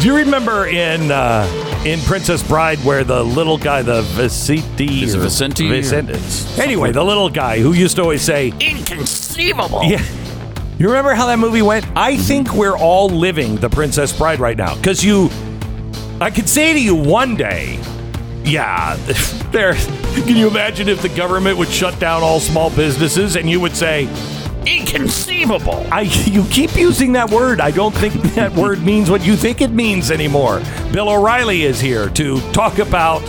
Do you remember in uh, in Princess Bride where the little guy, the Vicente, Is it Vicente or- Vicente- Anyway, the little guy who used to always say, Inconceivable. "Yeah." You remember how that movie went? I think we're all living the Princess Bride right now because you. I could say to you one day, yeah, there. Can you imagine if the government would shut down all small businesses and you would say, Inconceivable. I you keep using that word. I don't think that word means what you think it means anymore. Bill O'Reilly is here to talk about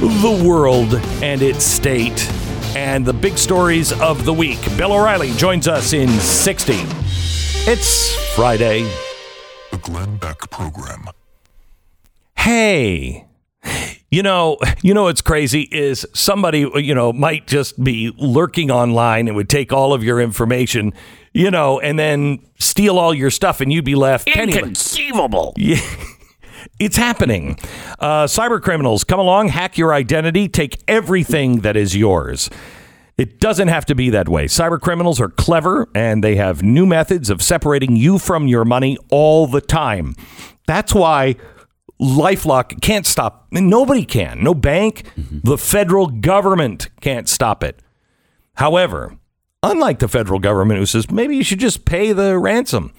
the world and its state and the big stories of the week. Bill O'Reilly joins us in 60. It's Friday. The Glenn Beck Program. Hey, you know, you know what's crazy is somebody, you know, might just be lurking online and would take all of your information, you know, and then steal all your stuff and you'd be left penniless. Inconceivable. Yeah. It's happening. Uh, cyber criminals come along, hack your identity, take everything that is yours. It doesn't have to be that way. Cyber criminals are clever and they have new methods of separating you from your money all the time. That's why Lifelock can't stop. Nobody can. No bank, the federal government can't stop it. However, unlike the federal government who says maybe you should just pay the ransom,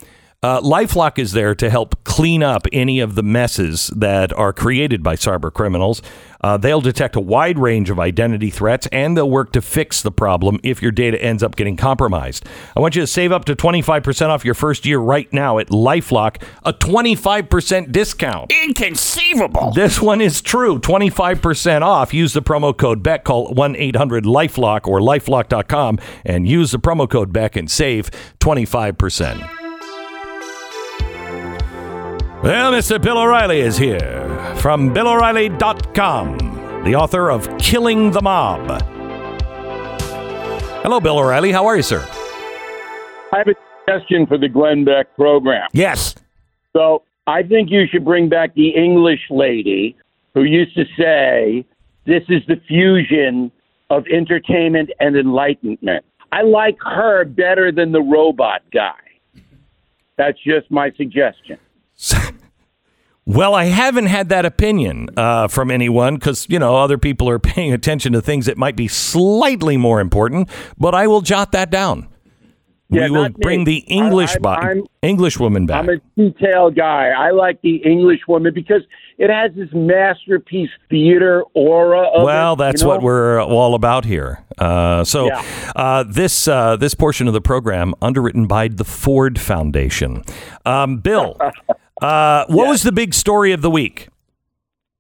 uh, Lifelock is there to help clean up any of the messes that are created by cyber criminals. Uh, they'll detect a wide range of identity threats and they'll work to fix the problem if your data ends up getting compromised. I want you to save up to 25% off your first year right now at Lifelock, a 25% discount. Inconceivable. This one is true. 25% off. Use the promo code BECK. Call 1 800 Lifelock or lifelock.com and use the promo code BECK and save 25%. Well, Mr. Bill O'Reilly is here from BillO'Reilly.com, the author of Killing the Mob. Hello, Bill O'Reilly. How are you, sir? I have a suggestion for the Glenn Beck program. Yes. So I think you should bring back the English lady who used to say, This is the fusion of entertainment and enlightenment. I like her better than the robot guy. That's just my suggestion. Well, I haven't had that opinion uh, from anyone because, you know, other people are paying attention to things that might be slightly more important, but I will jot that down. Yeah, we will me. bring the English I- I'm- bo- I'm- English woman back. I'm a detail guy. I like the English woman because it has this masterpiece theater aura. Of well, it, that's you know? what we're all about here. Uh, so, Yeah. uh, this uh, this portion of the program underwritten by the Ford Foundation. Um, Bill, uh, what was the big story of the week?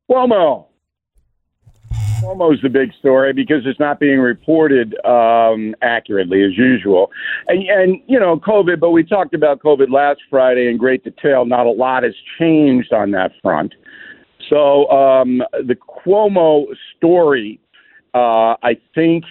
Cuomo. Cuomo's the big story because it's not being reported um, accurately as usual. And, and, you know, COVID, but we talked about COVID last Friday in great detail. Not a lot has changed on that front. So um, the Cuomo story, uh, I think,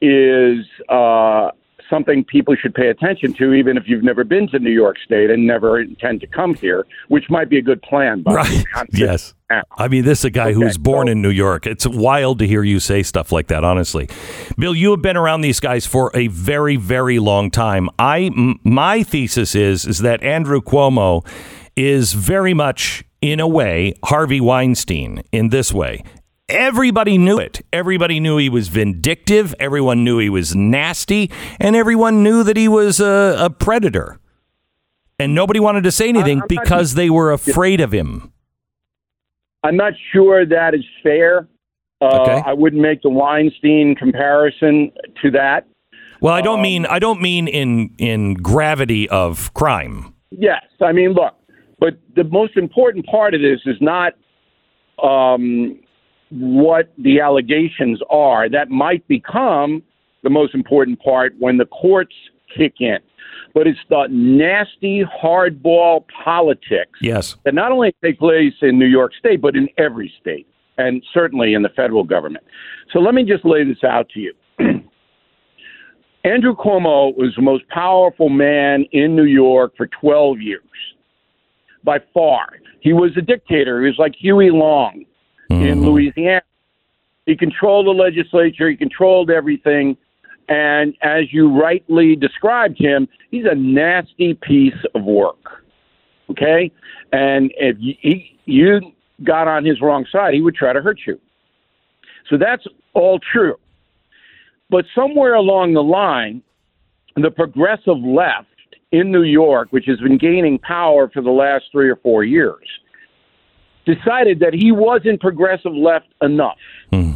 is uh, something people should pay attention to, even if you've never been to New York State and never intend to come here, which might be a good plan. Right. way. I'm just- Yes. Yeah. I mean, this is a guy who Okay, was born so- in New York. It's wild to hear you say stuff like that, honestly. Bill, you have been around these guys for a very, very long time. I, m- my thesis is, is that Andrew Cuomo is very much, in a way, Harvey Weinstein in this way. Everybody knew it. Everybody knew he was vindictive. Everyone knew he was nasty. And everyone knew that he was a, a predator. And nobody wanted to say anything not- because they were afraid of him. I'm not sure that is fair. Uh, Okay. I wouldn't make the Weinstein comparison to that. Well, I don't Um, mean I don't mean in in gravity of crime. Yes, I mean, look, but the most important part of this is not um, what the allegations are. That might become the most important part when the courts kick in. But it's the nasty hardball politics Yes. that not only take place in New York State, but in every state, and certainly in the federal government. So let me just lay this out to you. Andrew Cuomo was the most powerful man in New York for 12 years, by far. He was a dictator. He was like Huey Long in mm-hmm. Louisiana. He controlled the legislature, he controlled everything. And as you rightly described him, he's a nasty piece of work. Okay, and if you, he, you got on his wrong side, he would try to hurt you. So that's all true. But somewhere along the line, the progressive left in New York, which has been gaining power for the last three or four years, decided that he wasn't progressive left enough. Hmm.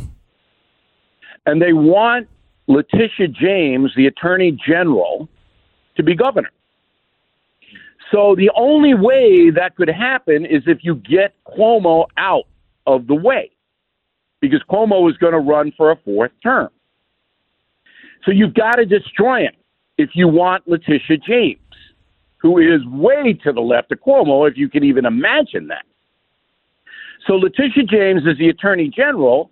And they want Letitia James, the attorney general, to be governor. So the only way that could happen is if you get Cuomo out of the way, because Cuomo is going to run for a fourth term. So you've got to destroy him if you want Letitia James, who is way to the left of Cuomo, if you can even imagine that. So Letitia James is the attorney general,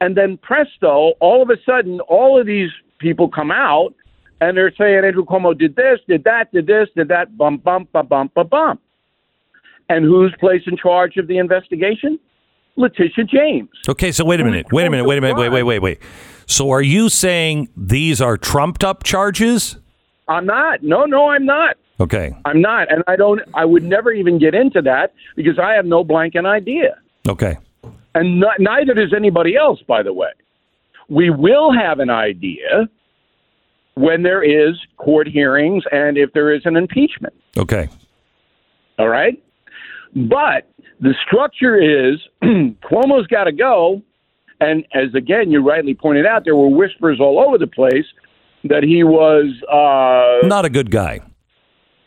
and then presto, all of a sudden, all of these people come out and they're saying Andrew Cuomo did this, did that, did this, did that, bump, bump, bump, bump, bump, bump. And who's placed in charge of the investigation? Letitia James. Okay, so wait a minute. Wait a minute. Wait a minute. Wait, wait, wait, wait. So are you saying these are trumped up charges? I'm not. No, no, I'm not. Okay. I'm not, and I don't. I would never even get into that because I have no blanket idea, Okay. and not, neither does anybody else. By the way, we will have an idea when there is court hearings and if there is an impeachment. Okay. All right, but the structure is Cuomo's got to go, and as again you rightly pointed out, there were whispers all over the place that he was. Uh, Not a good guy.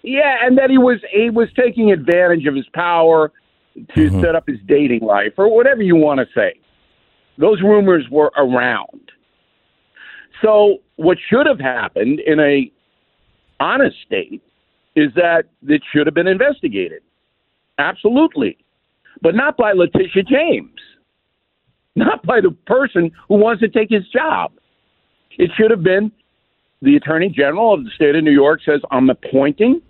Yeah, and that he was he was taking advantage of his power to mm-hmm. set up his dating life or whatever you want to say. Those rumors were around. So what should have happened in a honest state is that it should have been investigated. Absolutely. But not by Letitia James. Not by the person who wants to take his job. It should have been the Attorney General of the state of New York says, I'm appointing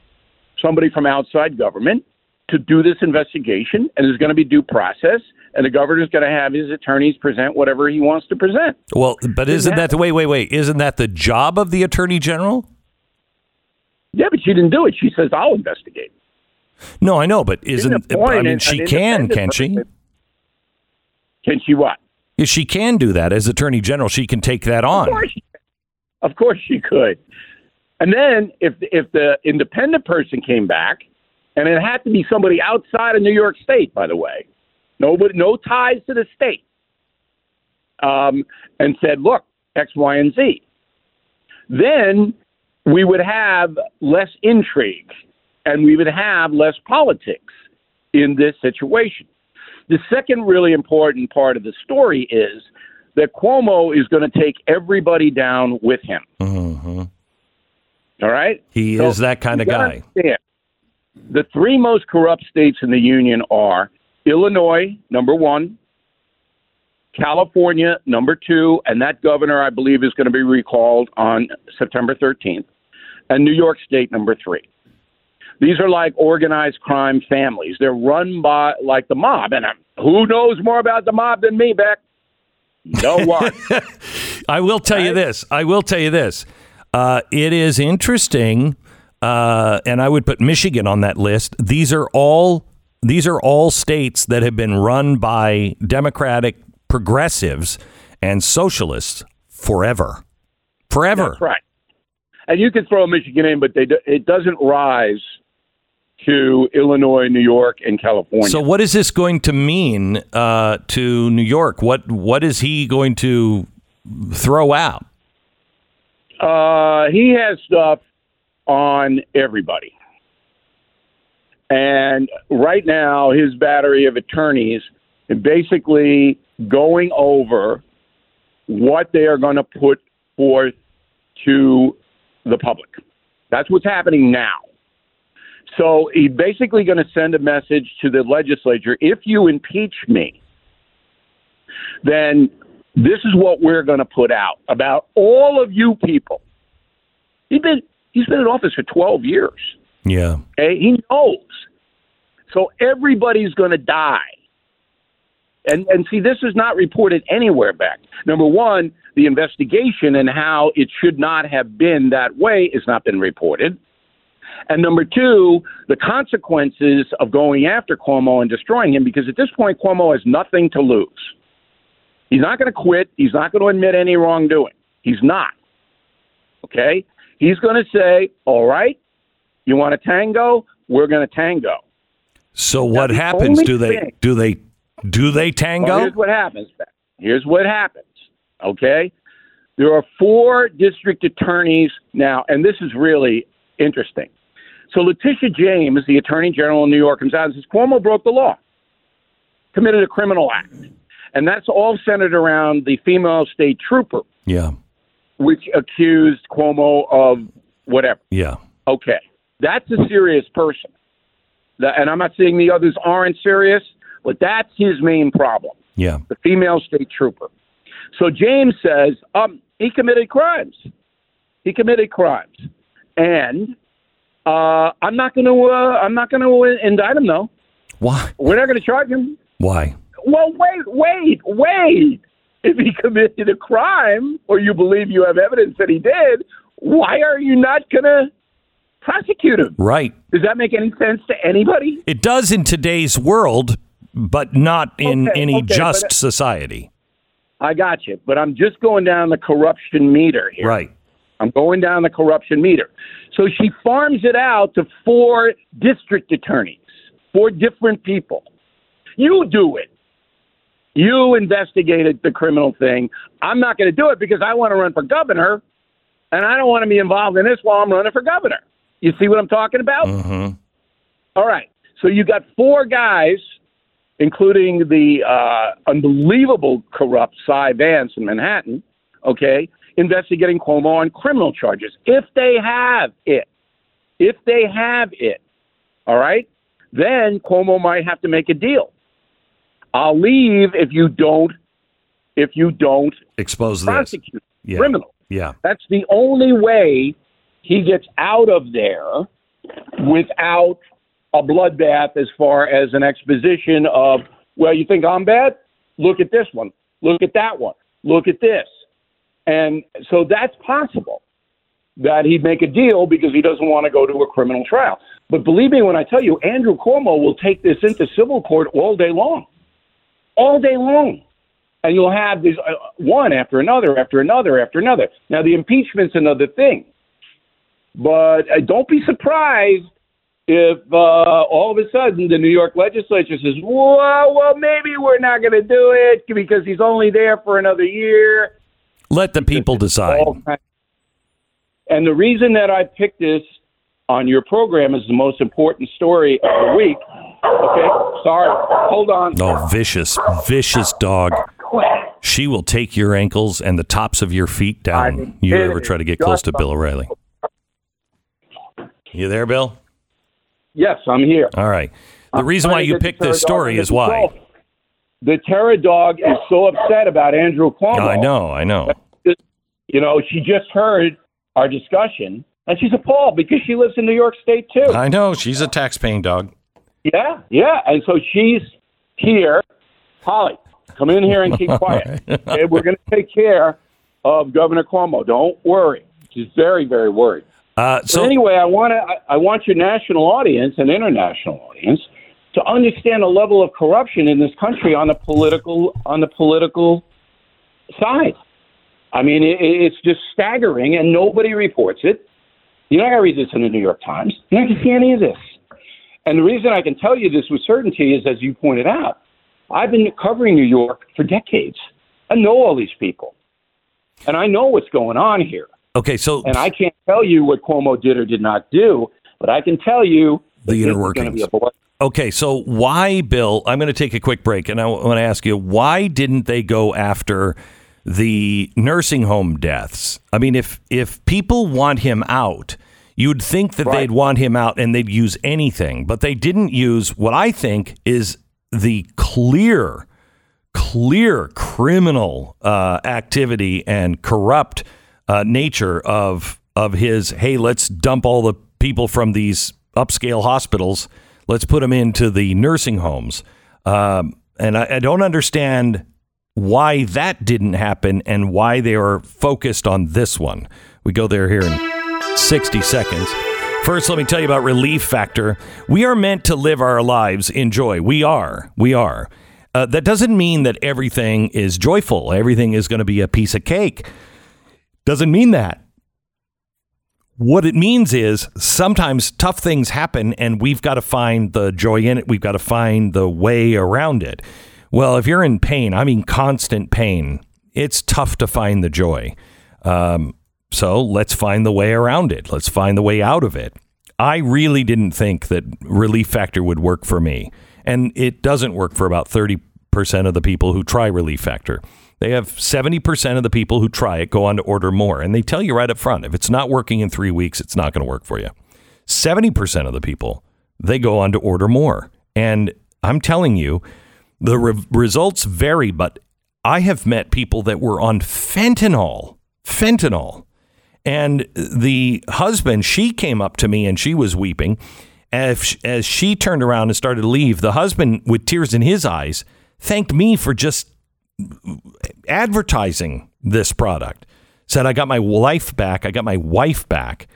somebody from outside government to do this investigation, and there's going to be due process, and the governor's going to have his attorneys present whatever he wants to present. Well, but isn't that the wait, wait, wait? Isn't that the job of the attorney general? Yeah, but she didn't do it. She says, I'll investigate. No, I know, but isn't I mean an- she an can, can she? Can she what? Yeah, She can do that as attorney general. She can take that Of on. course, she, of course she could. And then if if the independent person came back, and it had to be somebody outside of New York State, by the way, nobody, no ties to the state, um, and said, look, X, Y, and Z, then we would have less intrigue and we would have less politics in this situation. The second really important part of the story is that Cuomo is going to take everybody down with him. All right? He So is that kind of guy. understand, The three most corrupt states in the union are Illinois, number one, California, number two, and that governor, I believe, is going to be recalled on September 13th, and New York State, number three. These are like organized crime families. They're run by like the mob. And um, who knows more about the mob than me, Beck? No one. I will tell you this. I will tell you this. Uh, it is interesting, uh, and I would put Michigan on that list. These are all these are all states that have been run by Democratic progressives and socialists forever, forever. That's right. And you can throw Michigan in, but they, it doesn't rise to Illinois, New York, and California. So, what is this going to mean uh, to New York? What what is he going to throw out? Uh, he has stuff on everybody. And right now, his battery of attorneys basically going over what they are going to put forth to the public. That's what's happening now. So he's basically going to send a message to the legislature if you impeach me, then this is what we're going to put out about all of you people. He's he's been in office for 12 years. Yeah. Okay? He knows. So everybody's going to die. And and see, this is not reported anywhere back. Number one, the investigation and how it should not have been that way has not been reported. And number two, the consequences of going after Cuomo and destroying him, because at this point, Cuomo has nothing to lose. He's not going to quit. He's not going to admit any wrongdoing. He's not. Okay? He's going to say, all right, you want a tango? We're going to tango. So what happens? Do they thing- do they do they Well, tango? here's what happens. Here's what happens. Okay, there are four district attorneys now, and this is really interesting. So Letitia James, the Attorney General in New York, comes out and says Cuomo broke the law, committed a criminal act, and that's all centered around the female state trooper, Yeah, which accused Cuomo of whatever. yeah. Okay, that's a serious person, and I'm not saying the others aren't serious, but that's his main problem Yeah. the female state trooper. So James says, um, he committed crimes. He committed crimes, and uh, I'm not going to. Uh, I'm not going to indict him. though. Why? we're not going to charge him. Why? Well, wait, wait, wait. If he committed a crime, or you believe you have evidence that he did, why are you not going to prosecute him? Right. Does that make any sense to anybody? It does in today's world, but not in Okay, any okay, just but- uh, society. I got you, but I'm just going down the corruption meter here. Right. I'm going down the corruption meter. So she farms it out to four district attorneys, four different people. You do it. You investigated the criminal thing. I'm not going to do it because I want to run for governor, and I don't want to be involved in this while I'm running for governor. You see what I'm talking about? Mm-hmm. All right. So you got four guys, including the uh, unbelievable corrupt Cy Vance in Manhattan, okay, investigating Cuomo on criminal charges. If they have it, if they have it, all right, then Cuomo might have to make a deal. I'll leave if you don't, if you don't Expose this. prosecute Yeah. criminal. Yeah. That's the only way he gets out of there without a bloodbath as far as an exposition of, well, you think I'm bad? Look at this one. Look at that one. Look at this. And so that's possible that he'd make a deal because he doesn't want to go to a criminal trial. But believe me when I tell you, Andrew Cuomo will take this into civil court all day long. All day long and you'll have these uh, one after another after another after another. Now the impeachment's another thing, but uh, don't be surprised if uh, all of a sudden the New York legislature says, "Well, well, maybe we're not going to do it because he's only there for another year." Let the people decide. And the reason that I picked this on your program is the most important story of the week. Okay, sorry, hold on. Oh, vicious, vicious dog. She will take your ankles and the tops of your feet down. You ever try to get close to Bill O'Reilly? You there, Bill? Yes, I'm here. All right. The I'm reason why you picked this story is why. The terror dog is so upset about Andrew Cuomo. I know, I know. You know, she just heard our discussion, and she's appalled because she lives in New York State too. I know. She's a tax-paying dog. Yeah, yeah, and so she's here. Holly, come in here and keep quiet. okay, we're going to take care of Governor Cuomo. Don't worry. She's very, very worried. Uh, So so anyway, I want to. I, I want your national audience and international audience to understand the level of corruption in this country on the political on the political side. I mean, it, it's just staggering, and nobody reports it. You're not going to read this in the New York Times. You're not going to see any of this. And the reason I can tell you this with certainty is, as you pointed out, I've been covering New York for decades. I know all these people, and I know what's going on here. okay, so And I can't tell you what Cuomo did or did not do, but I can tell you The that this is inner workings. Okay, so why, Bill? I'm going to take a quick break, and I want to ask you why didn't they go after the nursing home deaths? I mean, if if people want him out, you'd think that Right. they'd want him out and they'd use anything, but they didn't use what I think is the clear, clear criminal uh, activity and corrupt uh, nature of of his. Hey, let's dump all the people from these upscale hospitals. Let's put them into the nursing homes. Um, and I, I don't understand why that didn't happen and why they are focused on this one. We go there here in 60 seconds. First, let me tell you about Relief Factor. We are meant to live our lives in joy. We are. We are. Uh, that doesn't mean that everything is joyful. Everything is going to be a piece of cake. Doesn't mean that. What it means is sometimes tough things happen and we've got to find the joy in it. We've got to find the way around it. Well, if you're in pain, I mean constant pain, it's tough to find the joy. Um, so let's find the way around it. Let's find the way out of it. I really didn't think that Relief Factor would work for me. And it doesn't work for about 30% of the people who try Relief Factor. They have 70% of the people who try it go on to order more. And they tell you right up front if it's not working in three weeks, it's not going to work for you. 70% of the people, they go on to order more. And I'm telling you, the re- results vary, but I have met people that were on fentanyl, fentanyl. And the husband, she came up to me and she was weeping. As, she turned around and started to leave, the husband, with tears in his eyes, thanked me for just advertising this product. Said, I got my life back. I got my wife back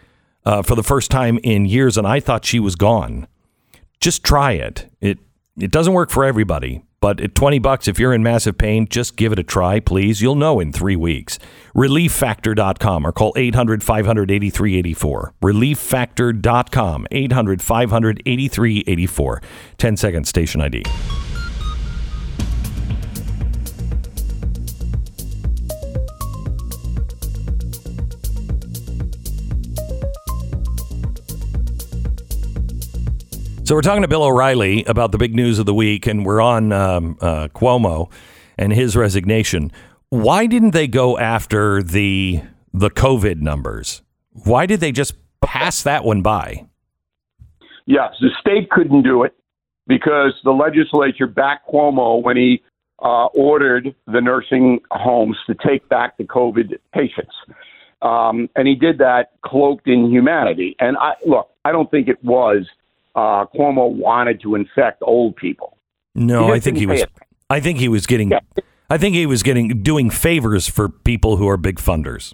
uh, for the first time in years, and I thought she was gone. Just try it. It it doesn't work for everybody, but at 20 bucks, if you're in massive pain, just give it a try, please. You'll know in three weeks. ReliefFactor.com or call 800 500 8384. ReliefFactor.com, 800 500 8384. 10 seconds, station ID. So we're talking to Bill O'Reilly about the big news of the week, and we're on um, uh, Cuomo and his resignation. Why didn't they go after the the COVID numbers? Why did they just pass that one by? Yes, the state couldn't do it because the legislature backed Cuomo when he uh, ordered the nursing homes to take back the COVID patients. Um, and he did that cloaked in humanity. And I look, I don't think it was uh, Cuomo wanted to infect old people. No, I think he was. it. I think he was getting. Yeah. I think he was getting doing favors for people who are big funders.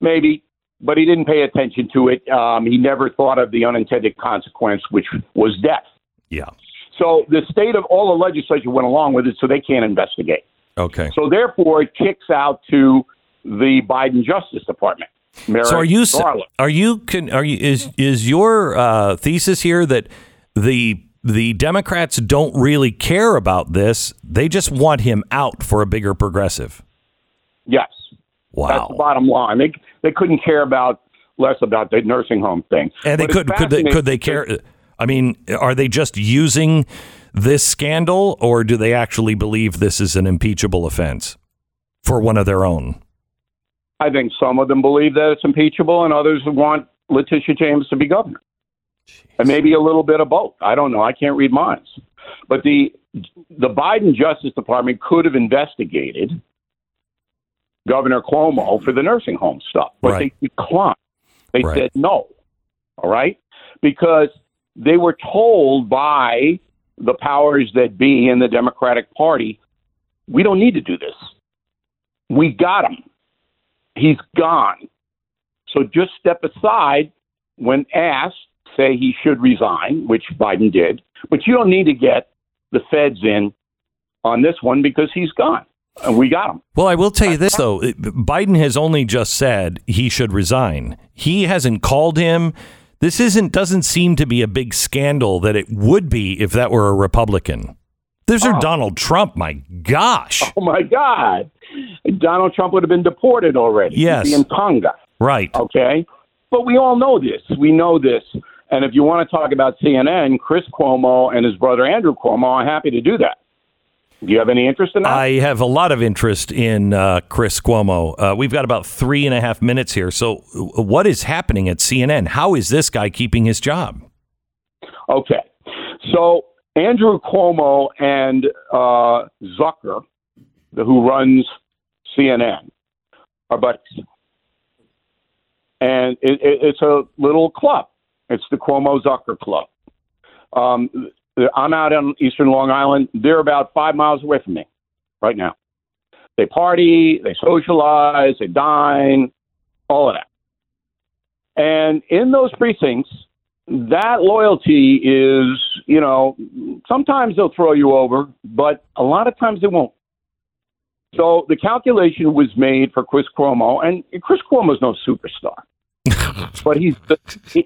Maybe, but he didn't pay attention to it. Um, he never thought of the unintended consequence, which was death. Yeah. So the state of all the legislature went along with it, so they can't investigate. Okay. So therefore, it kicks out to the Biden Justice Department. Merrick So are you Garland. are you can are you is is your uh, thesis here that the the Democrats don't really care about this? They just want him out for a bigger progressive. Yes, that's Wow. the bottom line. They they couldn't care about less about the nursing home thing. And they could could they could they care? I mean, are they just using this scandal, or do they actually believe this is an impeachable offense for one of their own? I think some of them believe that it's impeachable, and others want Letitia James to be governor, and maybe a little bit of both. I don't know. I can't read minds, but the the Biden Justice Department could have investigated Governor Cuomo for the nursing home stuff, but Right. they declined. They Right. said no. All right, because they were told by the powers that be in the Democratic Party, we don't need to do this. We got him he's gone. So just step aside when asked, say he should resign, which Biden did, but you don't need to get the feds in on this one because he's gone. And we got him. Well, I will tell you this though: Biden has only just said he should resign. He hasn't called him. This isn't doesn't seem to be a big scandal that it would be if that were a Republican. This is Oh. Donald Trump. My gosh! Oh my God. Donald Trump would have been deported already. Yes. In Tonga. Right. Okay. But we all know this. We know this. And if you want to talk about CNN, Chris Cuomo and his brother Andrew Cuomo are happy to do that. Do you have any interest in that? I have a lot of interest in uh, Chris Cuomo. Uh, we've got about three and a half minutes here. So, uh, what is happening at CNN? How is this guy keeping his job? Okay. So Andrew Cuomo and uh, Zucker, who runs CNN, are buddies. And it, it, it's a little club. It's the Cuomo Zucker Club. Um, I'm out on Eastern Long Island. They're about five miles away from me right now. They party, they socialize, they dine, all of that. And in those precincts, that loyalty is, you know, sometimes they'll throw you over, but a lot of times they won't. So the calculation was made for Chris Cuomo, and Chris Cuomo's no superstar, but he's the,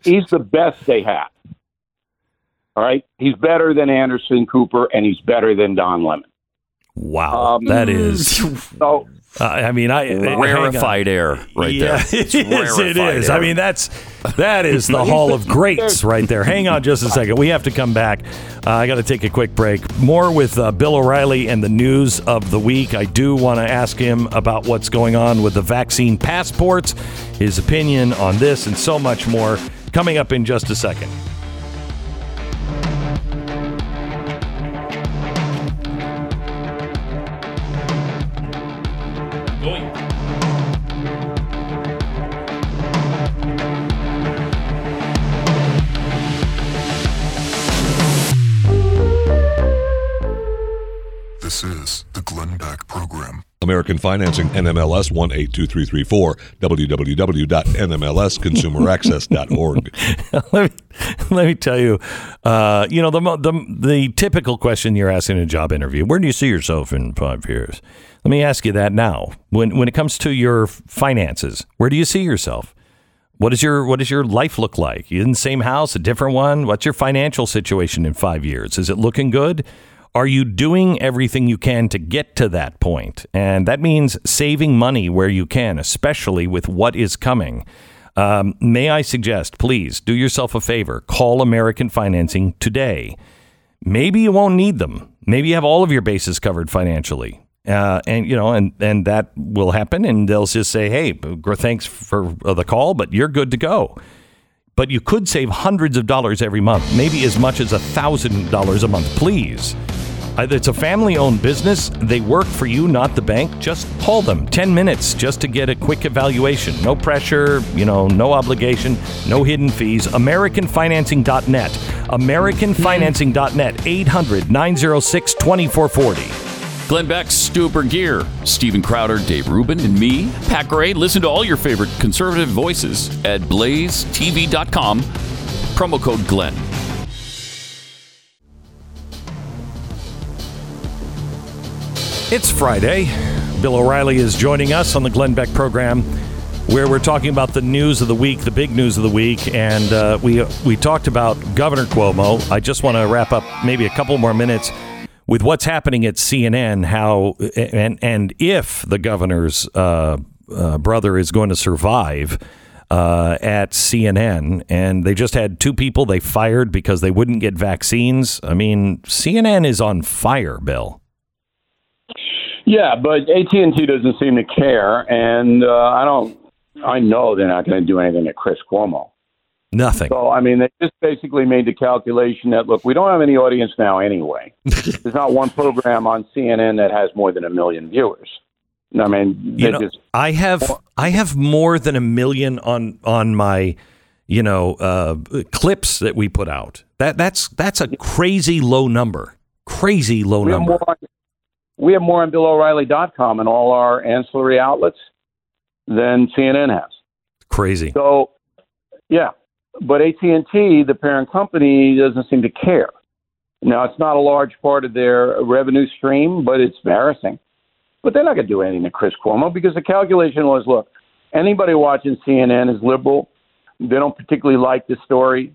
he's the best they have. All right, he's better than Anderson Cooper, and he's better than Don Lemon. Wow, Um, that is. So Uh, I mean, I rarefied air right yeah, there. it is. It is. I mean, that's that is the Hall of Greats right there. Hang on just a second. We have to come back. Uh, I got to take a quick break. More with uh, Bill O'Reilly and the news of the week. I do want to ask him about what's going on with the vaccine passports, his opinion on this, and so much more. Coming up in just a second. going. This is the Glenn Beck Program. American Financing, NMLS 182334, www.nmlsconsumeraccess.org. let me let me tell you, uh, you know the, the the typical question you're asking in a job interview: Where do you see yourself in five years? Let me ask you that now. When when it comes to your finances, where do you see yourself? What is your what does your life look like? You in the same house, a different one? What's your financial situation in five years? Is it looking good? Are you doing everything you can to get to that point? And that means saving money where you can, especially with what is coming. Um, may I suggest, please do yourself a favor. Call American Financing today. Maybe you won't need them. Maybe you have all of your bases covered financially. Uh, and you know, and and that will happen, and they'll just say, "Hey, thanks for the call, but you're good to go." But you could save hundreds of dollars every month, maybe as much as a thousand dollars a month. Please, it's a family-owned business. They work for you, not the bank. Just call them. Ten minutes just to get a quick evaluation. No pressure, you know, no obligation, no hidden fees. AmericanFinancing.net. AmericanFinancing.net. 800-906-2440. Glenn Beck, Stu Burguiere, Steven Crowder, Dave Rubin, and me, Pat Gray. Listen to all your favorite conservative voices at blazetv.com. Promo code Glenn. It's Friday. Bill O'Reilly is joining us on the Glenn Beck program, where we're talking about the news of the week, the big news of the week, and uh, we we talked about Governor Cuomo. I just want to wrap up maybe a couple more minutes with what's happening at CNN. How and and if the governor's uh, uh, brother is going to survive. Uh, at CNN, and they just had two people they fired because they wouldn't get vaccines. I mean, CNN is on fire, Bill. Yeah, but AT and T doesn't seem to care, and uh, I don't. I know they're not going to do anything to Chris Cuomo. Nothing. So I mean, they just basically made the calculation that look, we don't have any audience now anyway. There's not one program on CNN that has more than a million viewers. I mean, they you know, just I have I have more than a million on on my you know uh, clips that we put out. That that's that's a crazy low number. Crazy low number. more. We have more on BillO'Reilly.com and all our ancillary outlets than CNN has. Crazy. So, yeah, but AT and T, the parent company, doesn't seem to care. Now, it's not a large part of their revenue stream, but it's embarrassing. But they're not going to do anything to Chris Cuomo because the calculation was: look, anybody watching CNN is liberal. They don't particularly like the story,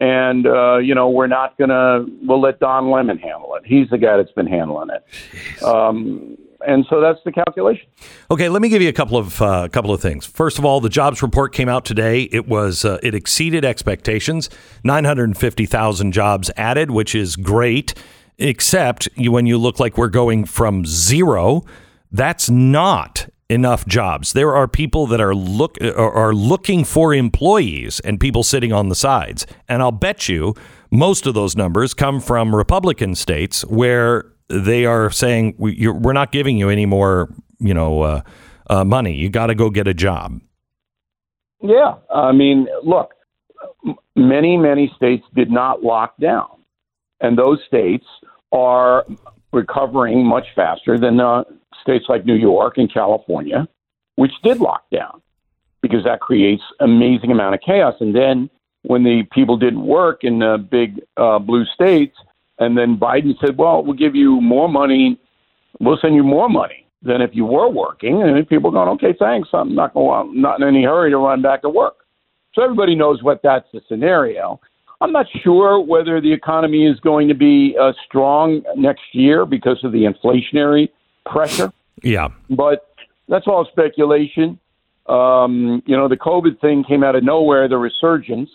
and uh, you know we're not going to. We'll let Don Lemon handle it. He's the guy that's been handling it. Um, and so that's the calculation. Okay, let me give you a couple of uh, couple of things. First of all, the jobs report came out today. It was uh, it exceeded expectations. Nine hundred fifty thousand jobs added, which is great. Except you, when you look like we're going from zero, that's not enough jobs. There are people that are look are are looking for employees and people sitting on the sides. And I'll bet you most of those numbers come from Republican states where they are saying we, we're not giving you any more, you know, uh, uh, money. You got to go get a job. Yeah, I mean, look, many many states did not lock down, and those states are recovering much faster than uh, states like New York and California, which did lock down. because that creates amazing amount of chaos. And then when the people didn't work in the big uh, blue states, and then Biden said, "Well, we'll give you more money. We'll send you more money than if you were working." And people going, "Okay, thanks. I'm not going. I'm not in any hurry to run back to work." So everybody knows what that's the scenario. I'm not sure whether the economy is going to be uh, strong next year because of the inflationary pressure, Yeah. but that's all speculation. Um, you know, the COVID thing came out of nowhere, the resurgence,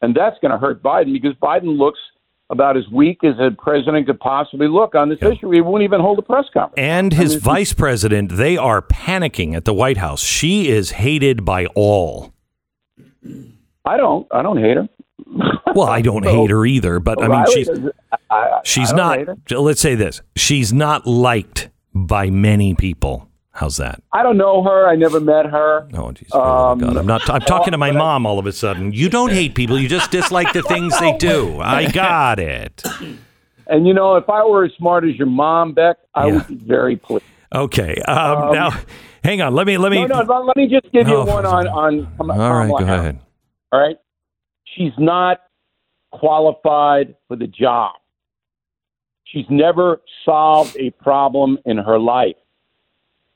and that's going to hurt Biden because Biden looks about as weak as a president could possibly look on this issue. He won't even hold a press conference. And his vice president, they are panicking at the White House. She is hated by all. I don't. I don't hate her. Well, I don't hate her either, but I mean, she's I- I- she's I don't hate not. Let's say this: she's not liked by many people. How's that? I don't know her. I never met her. Oh, jeez. Um, God, I'm not. I'm talking to my mom all of a sudden. You don't hate people. You just dislike the things they do. I got it. And you know, if I were as smart as your mom, Beck, I Yeah. would be very pleased. Okay. Um, now, hang on. Let me. Let me. No, no. Let, me just give you Oh, one on on. on all right. Go ahead. All right. She's not qualified for the job. She's never solved a problem in her life,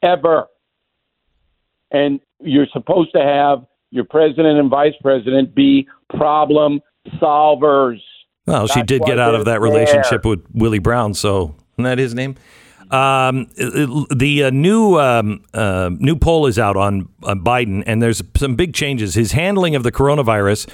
ever. And you're supposed to have your president and vice president be problem solvers. Well, she That's did get out of that relationship there. with Willie Brown. So isn't that his name? Um, the uh, new um, uh, new poll is out on, on Biden, and there's some big changes. His handling of the coronavirus,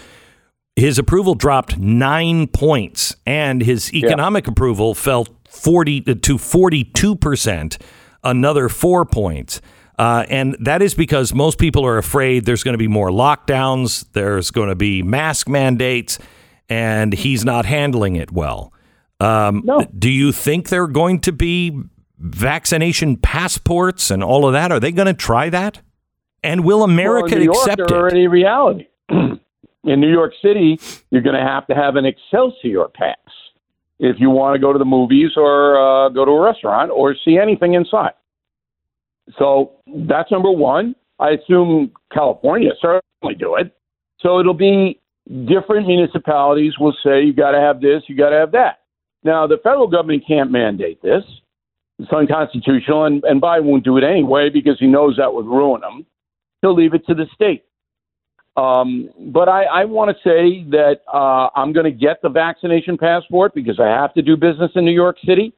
his approval dropped nine points, and his economic approval fell forty to forty two percent, another four points. Uh, and that is because most people are afraid there's going to be more lockdowns, there's going to be mask mandates, and he's not handling it well. Um, No. Do you think they're going to be vaccination passports and all of that? Are they going to try that? And will America well, York, accept they're it? already reality. In New York City, you're going to have to have an Excelsior pass if you want to go to the movies or uh, go to a restaurant or see anything inside. So that's number one. I assume California certainly do it. So it'll be different municipalities will say you got to have this, you got to have that. Now the federal government can't mandate this. It's unconstitutional, and, and Biden won't do it anyway because he knows that would ruin him. He'll leave it to the state. Um, but I, I want to say that uh, I'm going to get the vaccination passport because I have to do business in New York City.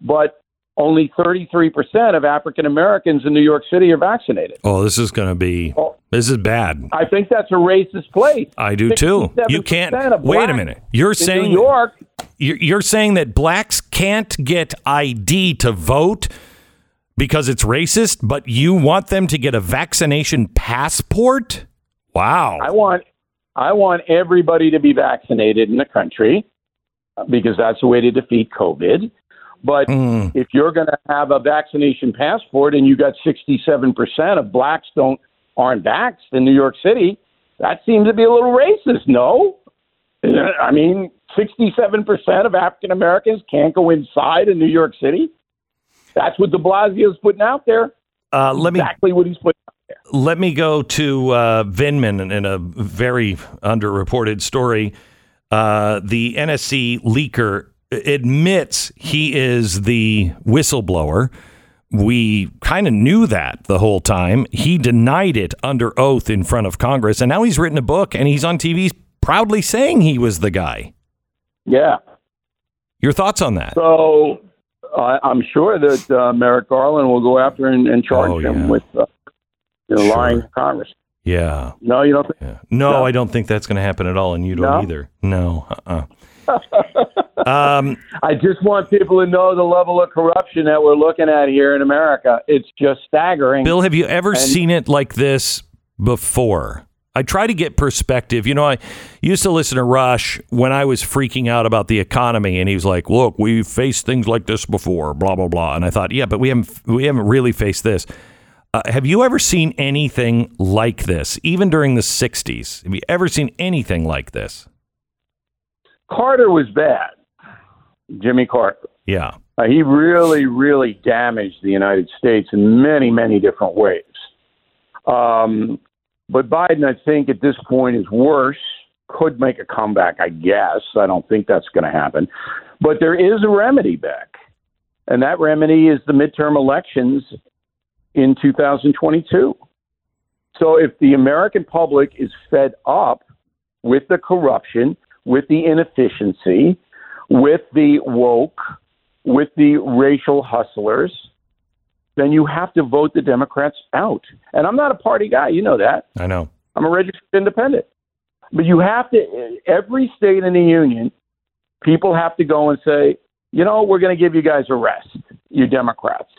But only 33% of African Americans in New York City are vaccinated. Oh, this is going to be. Oh. This is bad. I think that's a racist place. I do too. You can't. Wait a minute. You're saying New York. You're, you're saying that blacks can't get ID to vote because it's racist, but you want them to get a vaccination passport? Wow. I want I want everybody to be vaccinated in the country uh, because that's the way to defeat COVID. But Mm. if you're going to have a vaccination passport and you got 67% of blacks don't aren't vaxxed in New York City, that seems to be a little racist, no? I mean, 67% of African Americans can't go inside in New York City. That's what de Blasio's putting out there. Uh, let me Exactly what he's putting out there. Let me go to uh, Vindman in- a very underreported story. Uh, the NSC leaker admits he is the whistleblower. We kind of knew that the whole time. He denied it under oath in front of Congress, and now he's written a book and he's on TV proudly saying he was the guy. Yeah. Your thoughts on that? So uh, I'm sure that uh, Merrick Garland will go after and, and charge Oh, him yeah. with uh, you know, Sure. lying to Congress. Yeah. No, you don't think? Yeah. No, No. I don't think that's going to happen at all, and you don't No? either. No. Uh-uh. um, I just want people to know the level of corruption that we're looking at here in America. It's just staggering. Bill, have you ever And- seen it like this before? I try to get perspective. You know, I used to listen to Rush when I was freaking out about the economy, and he was like, "Look, we've faced things like this before." Blah blah blah. And I thought, yeah, but we haven't we haven't really faced this. Uh, have you ever seen anything like this, even during the '60s? Have you ever seen anything like this? Carter was bad. Jimmy Carter. Yeah. Uh, he really, really damaged the United States in many, many different ways. Um, But Biden, I think, at this point is worse. Could make a comeback, I guess. I don't think that's going to happen. But there is a remedy, Beck. And that remedy is the midterm elections in 2022. So if the American public is fed up with the corruption, with the inefficiency, with the woke, with the racial hustlers, then you have to vote the Democrats out. And I'm not a party guy, you know that. I know. I'm a registered independent. But you have to, every state in the union, people have to go and say, you know, we're going to give you guys a rest, you Democrats.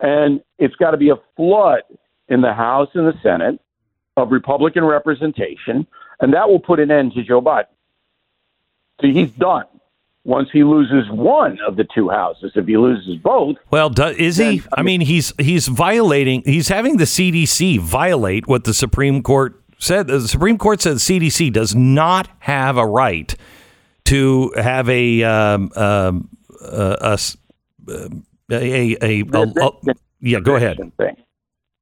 And it's got to be a flood in the House and the Senate of Republican representation, and that will put an end to Joe Biden. So he's done once he loses one of the two houses. If he loses both, Well, do, is he? I mean, he's he's violating. He's having the CDC violate what the Supreme Court said. The Supreme Court said the CDC does not have a right to have a um, um, uh, a, uh, a, a, a, a- a- yeah. Go ahead. Thing.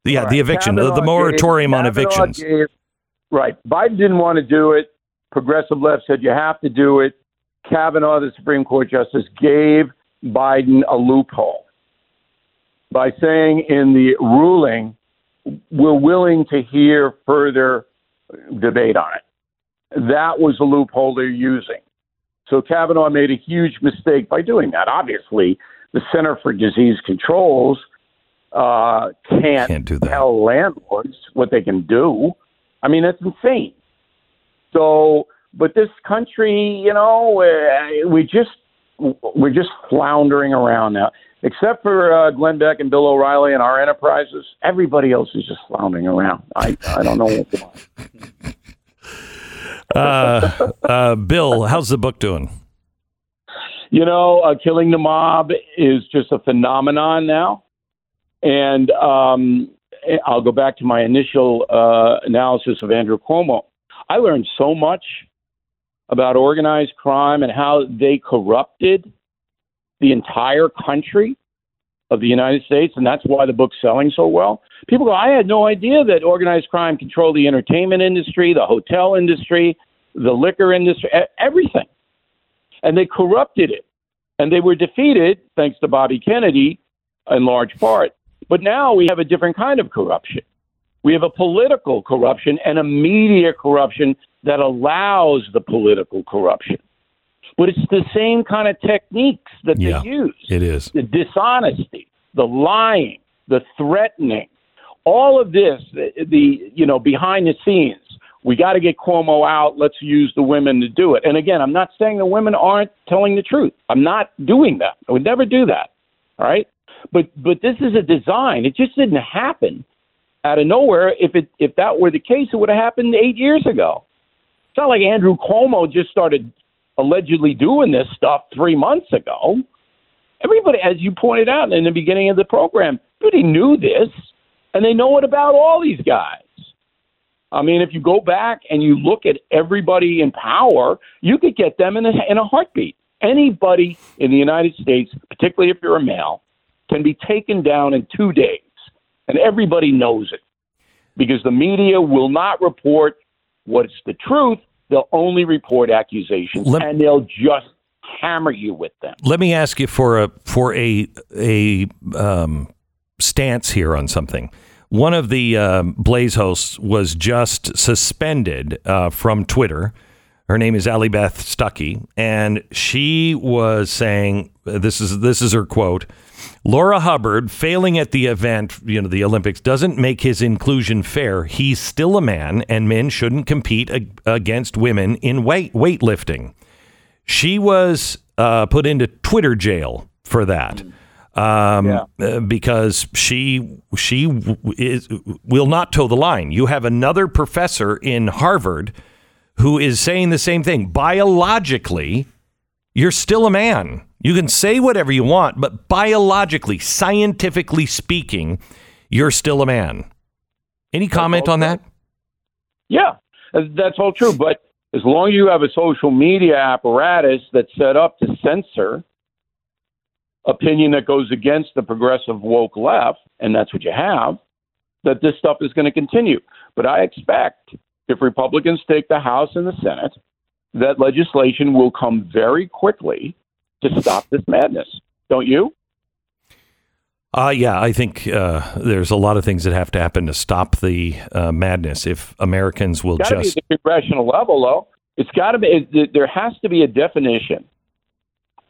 Yeah, All the eviction, the, the moratorium gave- on evictions. gave- right. Biden didn't want to do it. Progressive left said you have to do it. Kavanaugh, the Supreme Court justice, gave Biden a loophole by saying in the ruling, we're willing to hear further debate on it. That was the loophole they're using. So Kavanaugh made a huge mistake by doing that. Obviously, the Center for Disease Controls uh, can't, Can't do that. tell landlords what they can do. I mean, that's insane. So, but this country, you know, uh, we just we're just floundering around now. Except for uh, Glenn Beck and Bill O'Reilly and our enterprises, everybody else is just floundering around. I I don't know why. Uh, uh, Bill, how's the book doing? You know, uh, killing the mob is just a phenomenon now, and um, I'll go back to my initial uh, analysis of Andrew Cuomo. I learned so much about organized crime and how they corrupted the entire country of the United States, and that's why the book's selling so well. People go, I had no idea that organized crime controlled the entertainment industry, the hotel industry, the liquor industry, everything. And they corrupted it. And they were defeated, thanks to Bobby Kennedy, in large part. But now we have a different kind of corruption. We have a political corruption and a media corruption that allows the political corruption. But it's the same kind of techniques that Yeah. they use It is. the dishonesty, the lying, the threatening, all of this, the, the you know, behind the scenes. We got to get Cuomo out. Let's use the women to do it. And again, I'm not saying the women aren't telling the truth. I'm not doing that. I would never do that. All right. But but this is a design. It just didn't happen out of nowhere. If it if that were the case, it would have happened eight years ago. It's not like Andrew Cuomo just started allegedly doing this stuff three months ago. Everybody, as you pointed out in the beginning of the program, everybody knew this, and they know it about all these guys. I mean, if you go back and you look at everybody in power, you could get them in a, in a heartbeat. Anybody in the United States, particularly if you're a male, can be taken down in two days, and everybody knows it because the media will not report what's the truth. They'll only report accusations, Let- and they'll just hammer you with them. Let me ask you for a for a a um, stance here on something. One of the um, Blaze hosts was just suspended uh, from Twitter. Her name is Allie Beth Stuckey, and she was saying this is this is her quote. Laurel Hubbard failing at the event, you know, the Olympics, doesn't make his inclusion fair. He's still a man, and men shouldn't compete ag- against women in weight weightlifting. She was uh, put into Twitter jail for that um, uh, because she she is will not toe the line. You have another professor in Harvard who is saying the same thing. Biologically, you're still a man. You can say whatever you want, but biologically, scientifically speaking, you're still a man. Any comment on that? Yeah, that's all true. But as long as you have a social media apparatus that's set up to censor opinion that goes against the progressive woke left, and that's what you have, that this stuff is going to continue. But I expect if Republicans take the House and the Senate, that legislation will come very quickly to stop this madness. Don't you? Uh, yeah, I think uh, there's a lot of things that have to happen to stop the uh, madness. If Americans will It's be just at the congressional level, though. It's got to be. It, there has to be a definition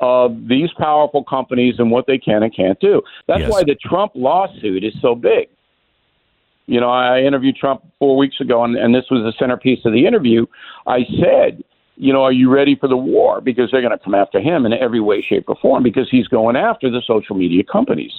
of these powerful companies and what they can and can't do. That's Yes. why the Trump lawsuit is so big. You know, I interviewed Trump four weeks ago, and, and this was the centerpiece of the interview. I said, you know, are you ready for the war? Because they're going to come after him in every way, shape, or form because he's going after the social media companies.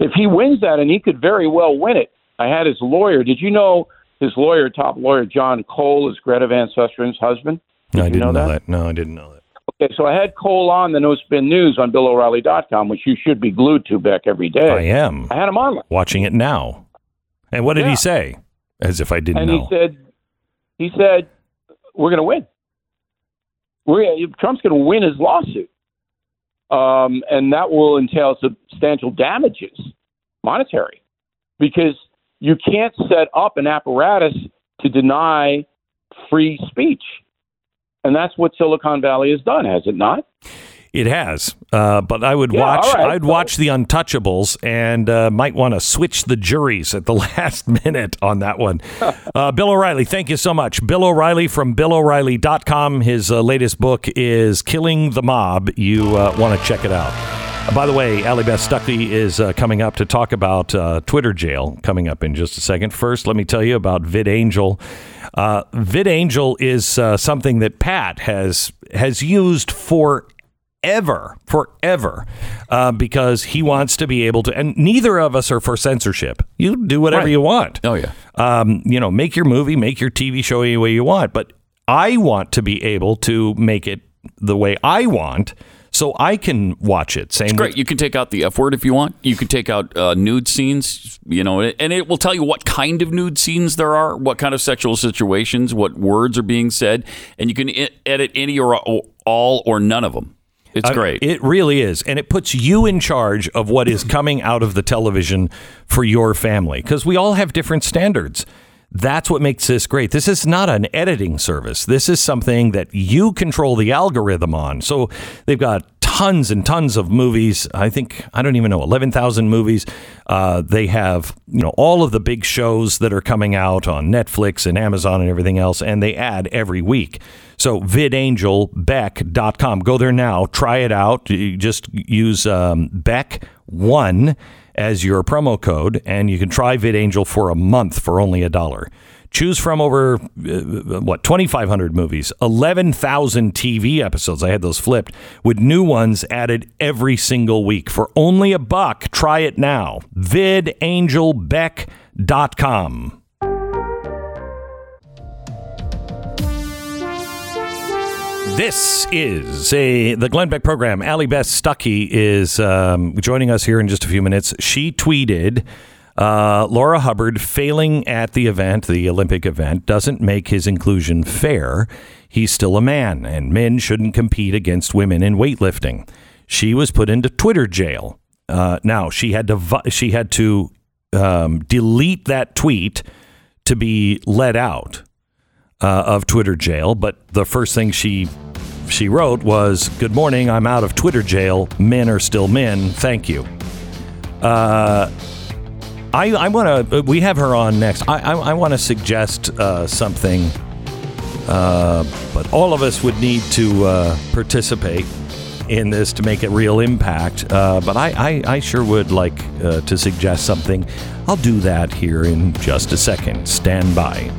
If he wins that, and he could very well win it, I had his lawyer. Did you know his lawyer, top lawyer, John Coale, is Greta Van Susteren's husband? No, I didn't know know, that? that? No, I didn't know that. Okay, so I had Coale on the No Spin News on BillO'Reilly.com, which you should be glued to, back every day. I am I had him on, watching it now. And what did Yeah. he say? As if I didn't and know. he said, he said, we're going to win. We're Trump's going to win his lawsuit, um, and that will entail substantial damages, monetary, because you can't set up an apparatus to deny free speech, and that's what Silicon Valley has done, has it not? It has, uh, but I would Yeah, watch. right. I'd watch the Untouchables, and uh, might want to switch the juries at the last minute on that one. Uh, Bill O'Reilly, thank you so much. Bill O'Reilly from BillO'Reilly.com. His uh, latest book is "Killing the Mob." You uh, want to check it out. By the way, Allie Beth Stuckey is uh, coming up to talk about uh, Twitter jail coming up in just a second. First, let me tell you about VidAngel. Uh, VidAngel is uh, something that Pat has has used for forever, forever, uh, because he wants to be able to. And neither of us are for censorship. You do whatever Right. you want. Oh yeah. Um, you know, make your movie, make your TV show any way you want. But I want to be able to make it the way I want, so I can watch it. Same it's Great. with You can take out the F word if you want. You can take out uh, nude scenes, you know, and it will tell you what kind of nude scenes there are, what kind of sexual situations, what words are being said, and you can I- edit any or all or none of them. It's I- great. It really is. And it puts you in charge of what is coming out of the television for your family because we all have different standards. That's what makes this great. This is not an editing service. This is something that you control the algorithm on. So they've got tons and tons of movies. I think, I don't even know, 11,000 movies. Uh, they have, you know, all of the big shows that are coming out on Netflix and Amazon and everything else, and they add every week. So vidangelbeck.com. Go there now. Try it out. You just use um, Beck1 as your promo code, and you can try VidAngel for a month for only a dollar. Choose from over, uh, what, 2,500 movies, 11,000 TV episodes. I had those flipped with new ones added every single week. For only a buck, try it now. VidAngelBeck.com. This is a the Glenn Beck program. Allie Beth Stuckey is um, joining us here in just a few minutes. She tweeted, uh, "Laurel Hubbard failing at the event, the Olympic event, doesn't make his inclusion fair. He's still a man, and men shouldn't compete against women in weightlifting." She was put into Twitter jail. Uh, now she had to she had to um, delete that tweet to be let out uh, of Twitter jail. But the first thing she she wrote was, "Good morning. I'm out of Twitter jail. Men are still men. Thank you." Uh, I I want to. We have her on next. I I, I want to suggest uh, something. Uh, but all of us would need to uh, participate in this to make a real impact. Uh, but I, I, I sure would like uh, to suggest something. I'll do that here in just a second. Stand by.